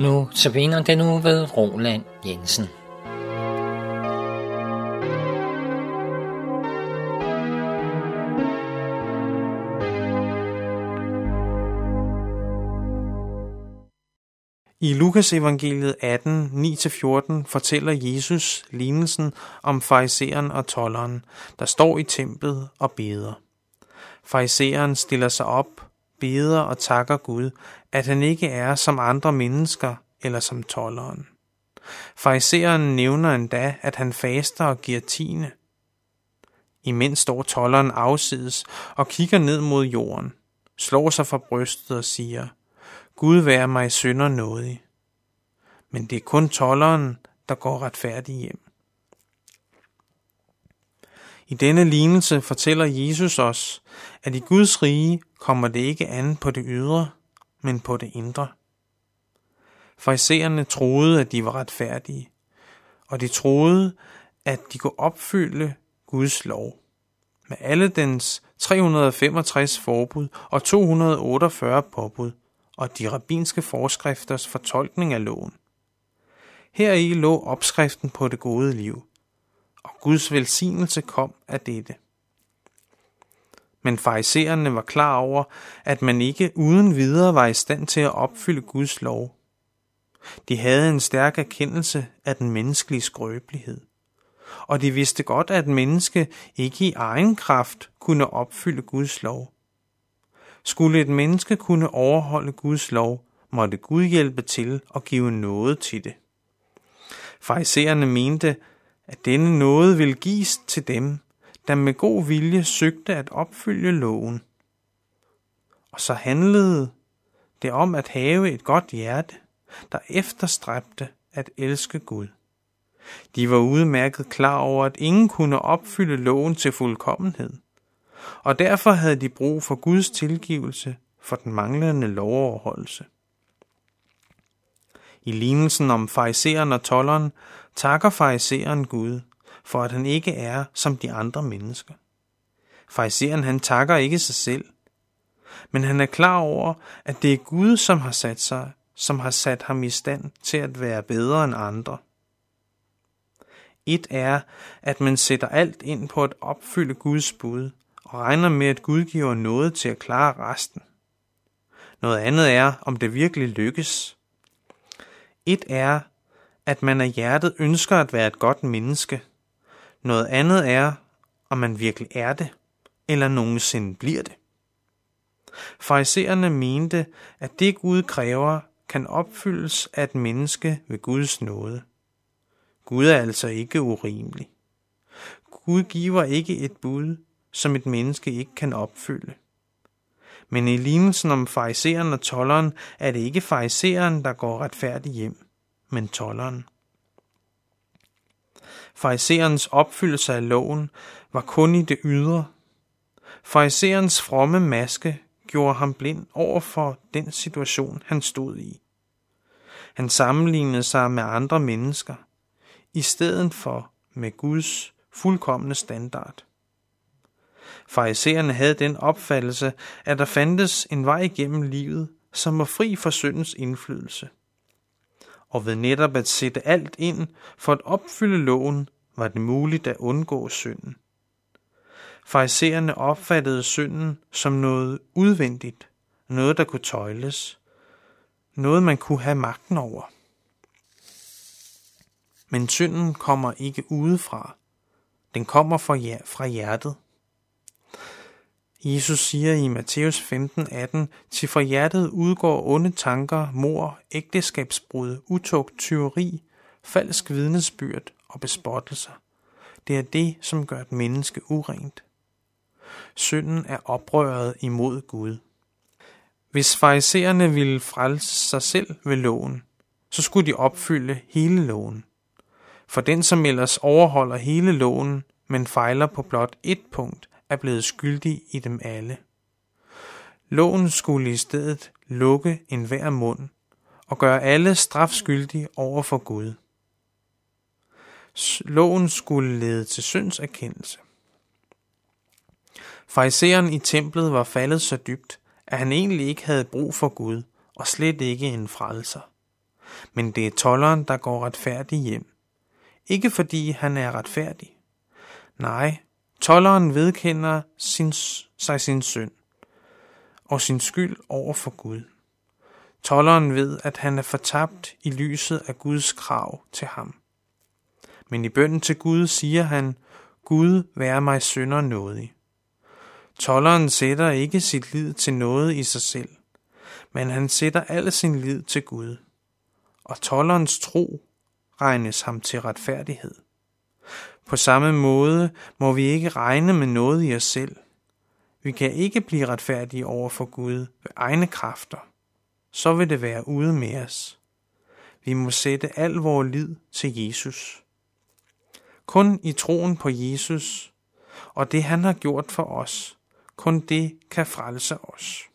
Nu tabiner den nu ved Roland Jensen. I Lukas evangeliet 18, 9-14 fortæller Jesus lignelsen om fariseren og tolleren, der står i templet og beder. Fariseren stiller sig op, beder og takker Gud, at han ikke er som andre mennesker eller som tolleren. Fariseren nævner endda, at han faster og giver tiende. Imens står tolleren afsides og kigger ned mod jorden, slår sig for brystet og siger – Gud vær mig synder nådig. Men det er kun tolleren, der går retfærdig hjem. I denne lignelse fortæller Jesus os, at i Guds rige kommer det ikke an på det ydre, men på det indre. Farisæerne troede, at de var retfærdige, og de troede, at de kunne opfylde Guds lov. Med alle dens 365 forbud og 248 påbud, og de rabbinske forskrifters fortolkning af loven. Heri lå opskriften på det gode liv, og Guds velsignelse kom af dette. Men farisererne var klar over, at man ikke uden videre var i stand til at opfylde Guds lov. De havde en stærk erkendelse af den menneskelige skrøbelighed. Og de vidste godt, at menneske ikke i egen kraft kunne opfylde Guds lov. Skulle et menneske kunne overholde Guds lov, måtte Gud hjælpe til og give noget til det. Farisererne mente, at denne noget ville gives til dem, der med god vilje søgte at opfylde loven. Og så handlede det om at have et godt hjerte, der efterstræbte at elske Gud. De var udmærket klar over, at ingen kunne opfylde loven til fuldkommenhed og derfor havde de brug for Guds tilgivelse for den manglende lovoverholdelse. I lignelsen om fariseren og tolleren takker fariseren Gud for, at han ikke er som de andre mennesker. Fariseren han takker ikke sig selv, men han er klar over, at det er Gud, som har sat sig, som har sat ham i stand til at være bedre end andre. Et er, at man sætter alt ind på at opfylde Guds bud, og regner med, at Gud giver noget til at klare resten. Noget andet er, om det virkelig lykkes. Et er, at man af hjertet ønsker at være et godt menneske. Noget andet er, om man virkelig er det, eller nogensinde bliver det. Farisererne mente, at det Gud kræver, kan opfyldes af et menneske ved Guds nåde. Gud er altså ikke urimelig. Gud giver ikke et bud, som et menneske ikke kan opfylde. Men i lignelsen om fariseren og tolleren er det ikke fariseren, der går retfærdigt hjem, men tolleren. Fariserens opfyldelse af loven var kun i det ydre. Fariserens fromme maske gjorde ham blind over for den situation, han stod i. Han sammenlignede sig med andre mennesker, i stedet for med Guds fuldkommende standard. Farisæerne havde den opfattelse, at der fandtes en vej igennem livet, som var fri for syndens indflydelse. Og ved netop at sætte alt ind for at opfylde loven, var det muligt at undgå synden. Farisæerne opfattede synden som noget udvendigt, noget der kunne tøjles, noget man kunne have magten over. Men synden kommer ikke udefra. Den kommer fra hjertet. Jesus siger i Matthæus 15:18, til fra hjertet udgår onde tanker, mor, ægteskabsbrud, utugt, tyveri, falsk vidnesbyrd og bespottelser. Det er det, som gør et menneske urent. Synden er oprøret imod Gud. Hvis farisæerne ville frelse sig selv ved loven, så skulle de opfylde hele loven. For den, som ellers overholder hele loven, men fejler på blot et punkt, er blevet skyldig i dem alle. Loven skulle i stedet lukke enhver mund og gøre alle strafskyldige over for Gud. Loven skulle lede til syndserkendelse. Fariseren i templet var faldet så dybt, at han egentlig ikke havde brug for Gud og slet ikke en frelser. men det er tolleren, der går retfærdig hjem. Ikke fordi han er retfærdig. Nej, tolleren vedkender sin, sig sin synd og sin skyld over for Gud. Tolleren ved, at han er fortabt i lyset af Guds krav til ham. Men i bønden til Gud siger han, Gud vær mig synder nådig. Tolleren sætter ikke sit lid til noget i sig selv, men han sætter al sin lid til Gud. Og tollerens tro regnes ham til retfærdighed. På samme måde må vi ikke regne med noget i os selv. Vi kan ikke blive retfærdige over for Gud ved egne kræfter. Så vil det være ude med os. Vi må sætte al vores lid til Jesus. Kun i troen på Jesus og det han har gjort for os, kun det kan frelse os.